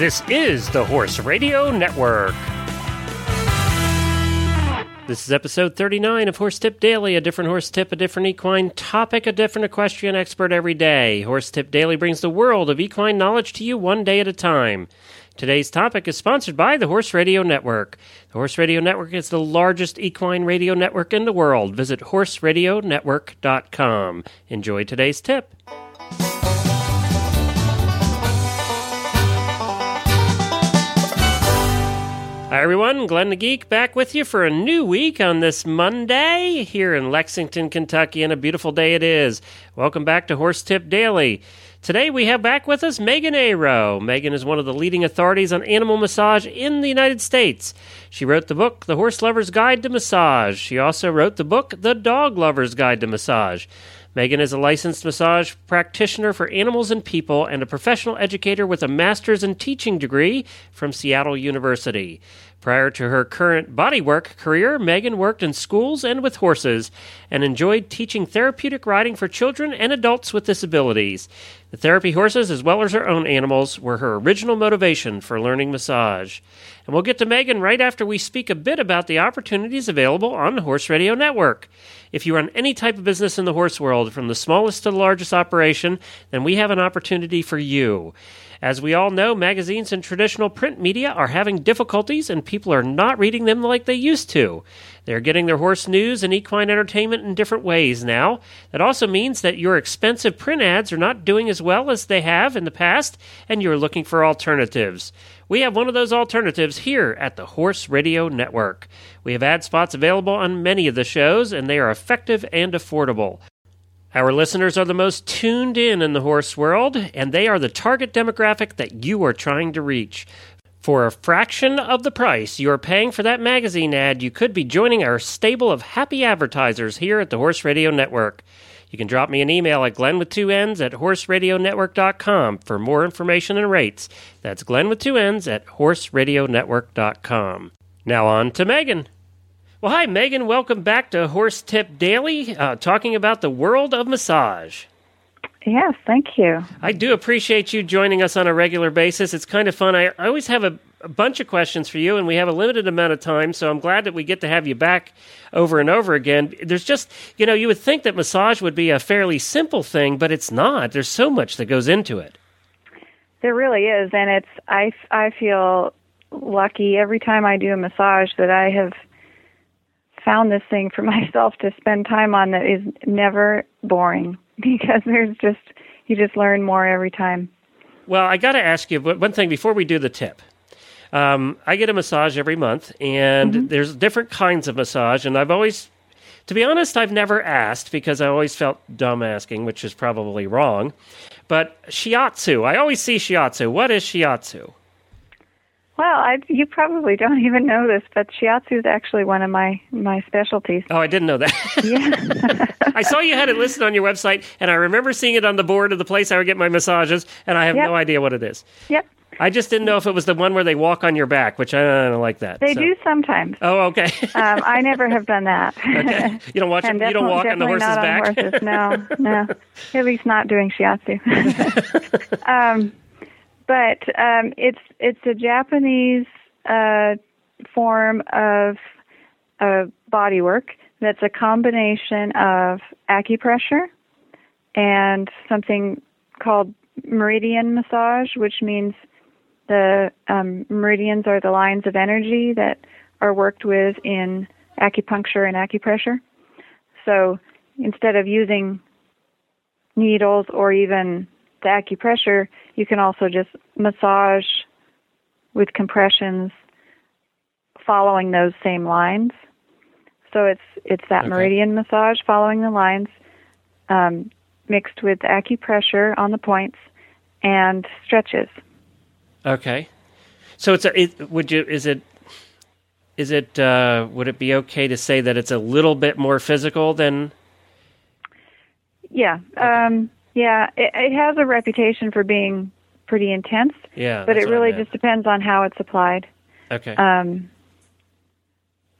This is the Horse Radio Network. This is episode 39 of Horse Tip Daily, a different horse tip, a different equine topic, a different equestrian expert every day. Horse Tip Daily brings the world of equine knowledge to you one day at a time. Today's topic is sponsored by the Horse Radio Network. The Horse Radio Network is the largest equine radio network in the world. Visit horseradionetwork.com. Enjoy today's tip. Hi, everyone. Glenn the Geek back with you for a new week on this Monday here in Lexington, Kentucky, and a beautiful day it is. Welcome back to Horse Tip Daily. Today we have back with us Megan Ayrault. Megan is one of the leading authorities on animal massage in the United States. She wrote the book The Horse Lover's Guide to Massage. She also wrote the book The Dog Lover's Guide to Massage. Megan is a licensed massage practitioner for animals and people and a professional educator with a master's in teaching degree from Seattle University. Prior to her current bodywork career, Megan worked in schools and with horses and enjoyed teaching therapeutic riding for children and adults with disabilities. The therapy horses, as well as her own animals, were her original motivation for learning massage. And we'll get to Megan right after we speak a bit about the opportunities available on the Horse Radio Network. If you run any type of business in the horse world, from the smallest to the largest operation, then we have an opportunity for you. As we all know, magazines and traditional print media are having difficulties and people are not reading them like they used to. They're getting their horse news and equine entertainment in different ways now. That also means that your expensive print ads are not doing as well as they have in the past, and you're looking for alternatives. We have one of those alternatives here at the Horse Radio Network. We have ad spots available on many of the shows, and they are effective and affordable. Our listeners are the most tuned in in the horse world, and they are the target demographic that you are trying to reach. For a fraction of the price you are paying for that magazine ad, you could be joining our stable of happy advertisers here at the Horse Radio Network. You can drop me an email at glenn with two N's at horseradionetwork.com for more information and rates. That's glenn with two N's at horseradionetwork.com. Now on to Megan. Well, hi, Megan. Welcome back to Horse Tip Daily, uh, talking about the world of massage. Yes, thank you. I do appreciate you joining us on a regular basis. It's kind of fun. I, I always have a, a, bunch of questions for you, and we have a limited amount of time, so I'm glad that we get to have you back over and over again. There's just, you know, you would think that massage would be a fairly simple thing, but it's not. There's so much that goes into it. There really is, and it's I I feel lucky every time I do a massage that I have found this thing for myself to spend time on that is never boring because there's just you just learn more every time. Well, I got to ask you one thing before we do the tip. Um, I get a massage every month, and mm-hmm. there's different kinds of massage, and I've always, to be honest, I've never asked because I always felt dumb asking, which is probably wrong. But shiatsu, I always see shiatsu. What is shiatsu? Well, I, you probably don't even know this, but shiatsu is actually one of my my specialties. Oh, I didn't know that. Yeah. I saw you had it listed on your website, and I remember seeing it on the board of the place I would get my massages, and I have yep. no idea what it is. Yep. I just didn't know if it was the one where they walk on your back, which I don't like that. They so. do sometimes. Oh, okay. um, I never have done that. okay. You don't watch. them, you don't walk on the horse's not back. On horses. No, no. At least not doing shiatsu. um, but um, it's it's a Japanese uh, form of uh, body work that's a combination of acupressure and something called meridian massage, which means the um, meridians are the lines of energy that are worked with in acupuncture and acupressure. So instead of using needles or even the acupressure, you can also just massage with compressions following those same lines. So it's it's that okay. meridian massage following the lines, um, mixed with acupressure on the points and stretches. Okay, so it's a it, would you is it is it uh, would it be okay to say that it's a little bit more physical than? Yeah, okay. um, yeah, it, it has a reputation for being pretty intense. Yeah, but it really just depends on how it's applied. Okay. Um,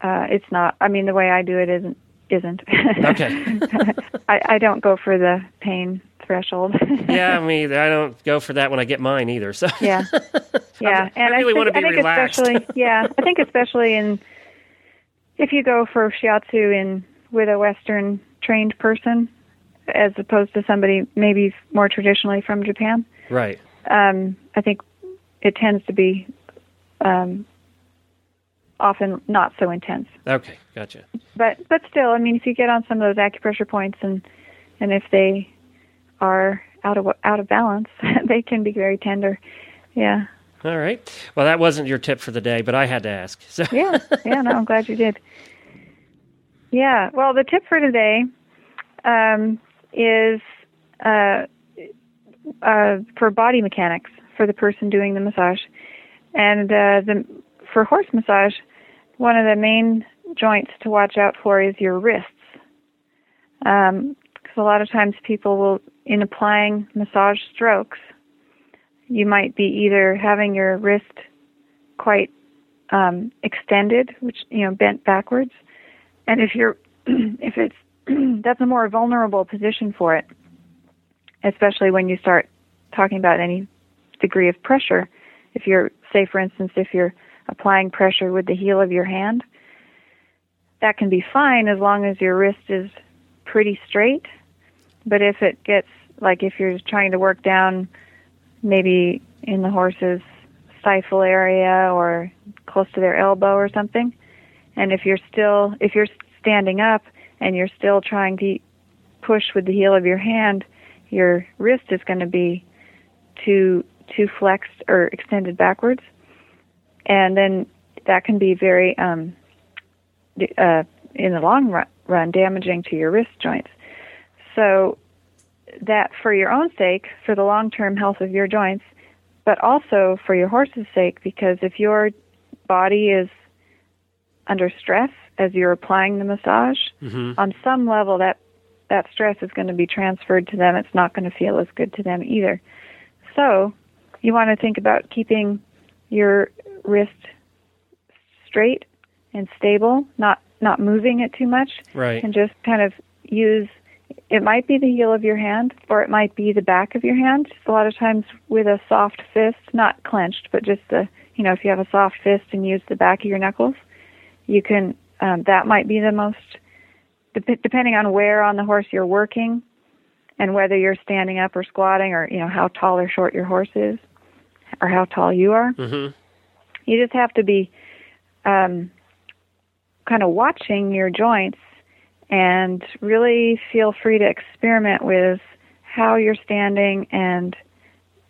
uh, it's not. I mean, the way I do it isn't isn't. Okay. I, I don't go for the pain threshold. yeah, I mean, I don't go for that when I get mine either. So yeah. yeah, and I, really think, want to be I think relaxed. especially, yeah, I think especially in if you go for shiatsu in with a Western trained person, as opposed to somebody maybe more traditionally from Japan. right. Um, I think it tends to be um, often not so intense. Okay, gotcha. But but still, I mean, if you get on some of those acupressure points and and if they are out of out of balance, they can be very tender. Yeah. All right. Well, that wasn't your tip for the day, but I had to ask. So yeah, yeah. No, I'm glad you did. Yeah. Well, the tip for today um, is uh, uh, for body mechanics for the person doing the massage, and uh, the for horse massage, one of the main joints to watch out for is your wrists. Because a lot of times people will, in applying massage strokes, you might be either having your wrist quite um, extended, which you know bent backwards, and if you're if it's that's a more vulnerable position for it, especially when you start talking about any degree of pressure. If you're, say, for instance, if you're applying pressure with the heel of your hand, that can be fine as long as your wrist is pretty straight. But if it gets like if you're trying to work down maybe in the horse's stifle area or close to their elbow or something, and if you're still if you're standing up and you're still trying to push with the heel of your hand, your wrist is going to be too too flexed or extended backwards, and then that can be very um, uh, in the long run, run damaging to your wrist joints. So that for your own sake, for the long term health of your joints, but also for your horse's sake, because if your body is under stress as you're applying the massage, Mhm. on some level that that stress is going to be transferred to them. It's not going to feel as good to them either. So, you want to think about keeping your wrist straight and stable, not not moving it too much, right. and just kind of use. It might be the heel of your hand, or it might be the back of your hand. Just a lot of times with a soft fist, not clenched, but just the you know if you have a soft fist and use the back of your knuckles, you can. Um, that might be the most depending on where on the horse you're working and whether you're standing up or squatting or you know how tall or short your horse is or how tall you are Mhm. you just have to be um, kind of watching your joints and really feel free to experiment with how you're standing and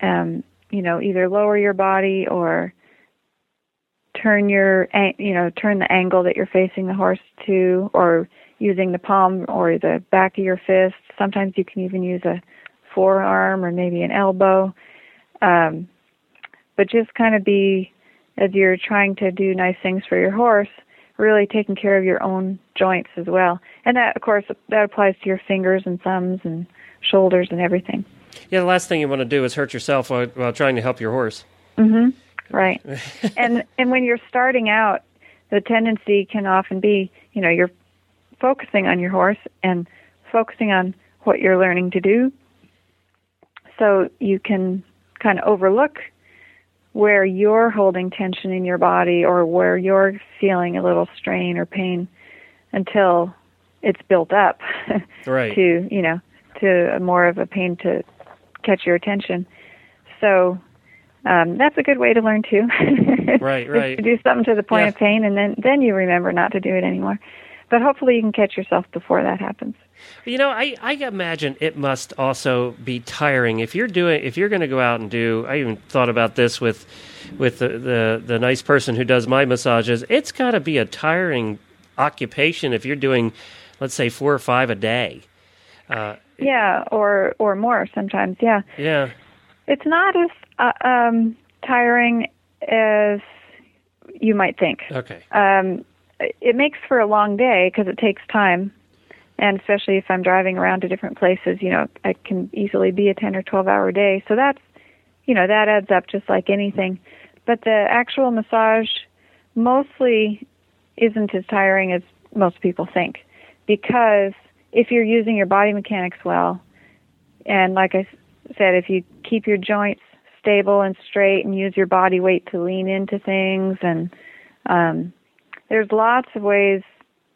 um, you know either lower your body or turn your an- you know turn the angle that you're facing the horse to or using the palm or the back of your fist sometimes you can even use a forearm or maybe an elbow um, but just kind of be as you're trying to do nice things for your horse really taking care of your own joints as well and that of course that applies to your fingers and thumbs and shoulders and everything Yeah, the last thing you want to do is hurt yourself while, while trying to help your horse. Mhm. Right. and and when you're starting out, the tendency can often be, you know, you're focusing on your horse and focusing on what you're learning to do. So you can kind of overlook where you're holding tension in your body or where you're feeling a little strain or pain until it's built up Right. to, you know, to more of a pain to catch your attention. So um, that's a good way to learn too. Right, right. To do something to the point Yeah. of pain, and then then you remember not to do it anymore. But hopefully, you can catch yourself before that happens. You know, I, I imagine it must also be tiring if you're doing if you're going to go out and do. I even thought about this with with the the, the nice person who does my massages. It's got to be a tiring occupation if you're doing, let's say, four or five a day. Uh, Yeah, or or more sometimes. Yeah, yeah, it's not as uh, um, tiring as you might think. okay, um, it makes for a long day because it takes time, and especially if I'm driving around to different places, you know, I can easily be a 10 or 12 hour day. So that's, you know, that adds up just like anything. But the actual massage mostly isn't as tiring as most people think because if you're using your body mechanics well, and like I said, if you keep your joints stable and straight and use your body weight to lean into things and um, there's lots of ways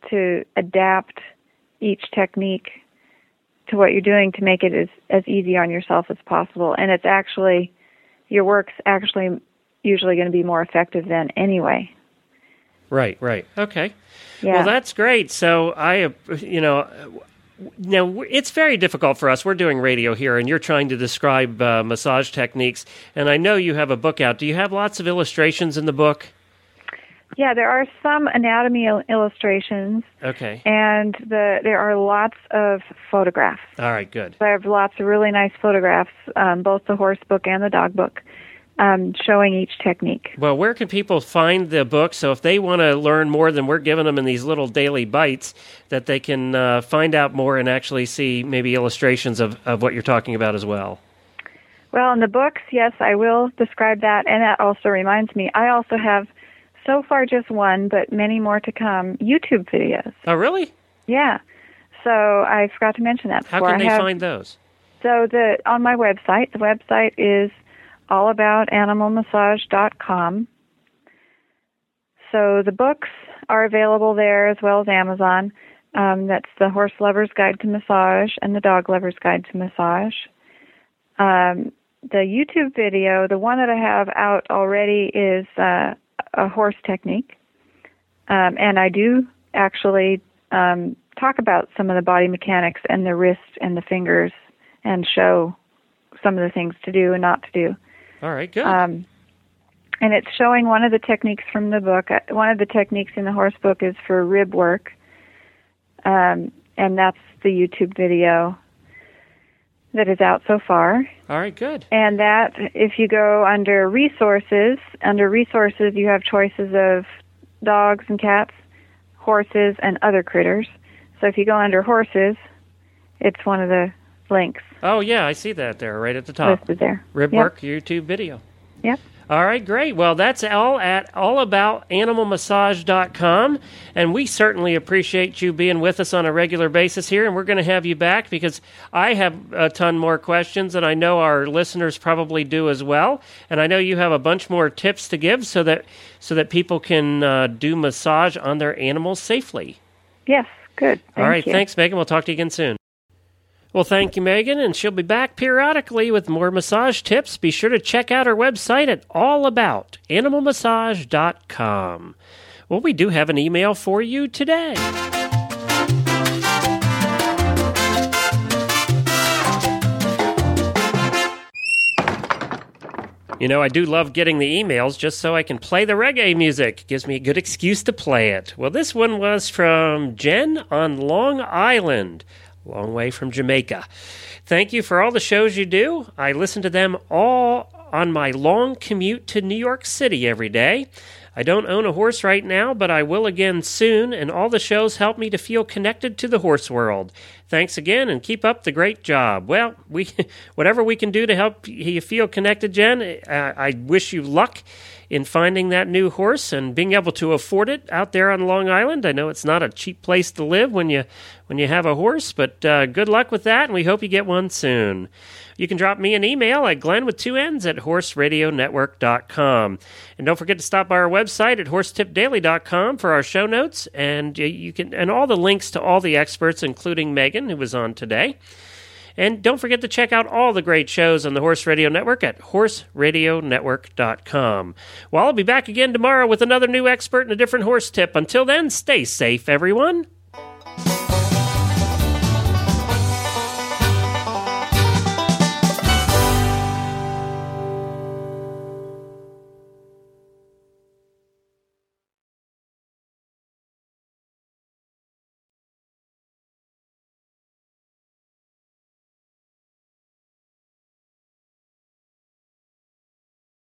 to adapt each technique to what you're doing to make it as as easy on yourself as possible and it's actually your work's actually usually going to be more effective then anyway Right, right. Okay. yeah Well, that's great. So I, you know, now it's very difficult for us. We're doing radio here, and you're trying to describe uh, massage techniques. And I know you have a book out. Do you have lots of illustrations in the book? yeah there are some anatomy illustrations Okay. and the there are lots of photographs All right. Good. So I have lots of really nice photographs, um, both the horse book and the dog book, um, showing each technique. Well, where can people find the book? So if they want to learn more than we're giving them in these little daily bites, that they can uh, find out more and actually see maybe illustrations of, of what you're talking about as well. Well, in the books, yes, I will describe that, and that also reminds me, I also have so far just one, but many more to come, YouTube videos. Oh, really? Yeah. So I forgot to mention that Before. How can they I have, find those? So the on my website, the website is allaboutanimalmassage.com. So the books are available there as well as Amazon. Um, that's the Horse Lover's Guide to Massage and the Dog Lover's Guide to Massage. Um, the YouTube video, the one that I have out already, is uh, a horse technique, um, and I do actually um, talk about some of the body mechanics and the wrist and the fingers and show some of the things to do and not to do. All right. Good. Um, and it's showing one of the techniques from the book. Uh, One of the techniques in the horse book is for rib work, um, and that's the YouTube video that is out so far. All right. Good. And that, if you go under resources, under resources, you have choices of dogs and cats, horses, and other critters. So if you go under horses, it's one of the links Oh, yeah. I see that there right at the top. listed there. Rib Yep. YouTube video. Yep. All right, great. Well, that's all at allaboutanimalmassage.com. And we certainly appreciate you being with us on a regular basis here. And we're going to have you back because I have a ton more questions, and I know our listeners probably do as well. And I know you have a bunch more tips to give so that so that people can uh, do massage on their animals safely. Yes. Good. Thank all right, you. thanks, Megan. We'll talk to you again soon. Well, thank you, Megan, and she'll be back periodically with more massage tips. Be sure to check out our website at allaboutanimalmassage.com. Well, we do have an email for you today. You know, I do love getting the emails just so I can play the reggae music. Gives me a good excuse to play it. Well, this one was from Jen on Long Island, long way from Jamaica. Thank you for all the shows you do. I listen to them all on my long commute to New York City every day. I don't own a horse right now, but I will again soon, and all the shows help me to feel connected to the horse world. Thanks again, and keep up the great job. Well, we, whatever we can do to help you feel connected, Jen, uh, I wish you luck in finding that new horse and being able to afford it out there on Long Island. I know it's not a cheap place to live when you when you have a horse, but uh, good luck with that, and we hope you get one soon. You can drop me an email at glenn with two N's at horseradionetwork.com. And don't forget to stop by our website at horsetipdaily.com for our show notes and uh, you can and all the links to all the experts, including Megan, who was on today. And don't forget to check out all the great shows on the Horse Radio Network at horseradionetwork.com. Well, I'll be back again tomorrow with another new expert and a different horse tip. Until then, stay safe, everyone.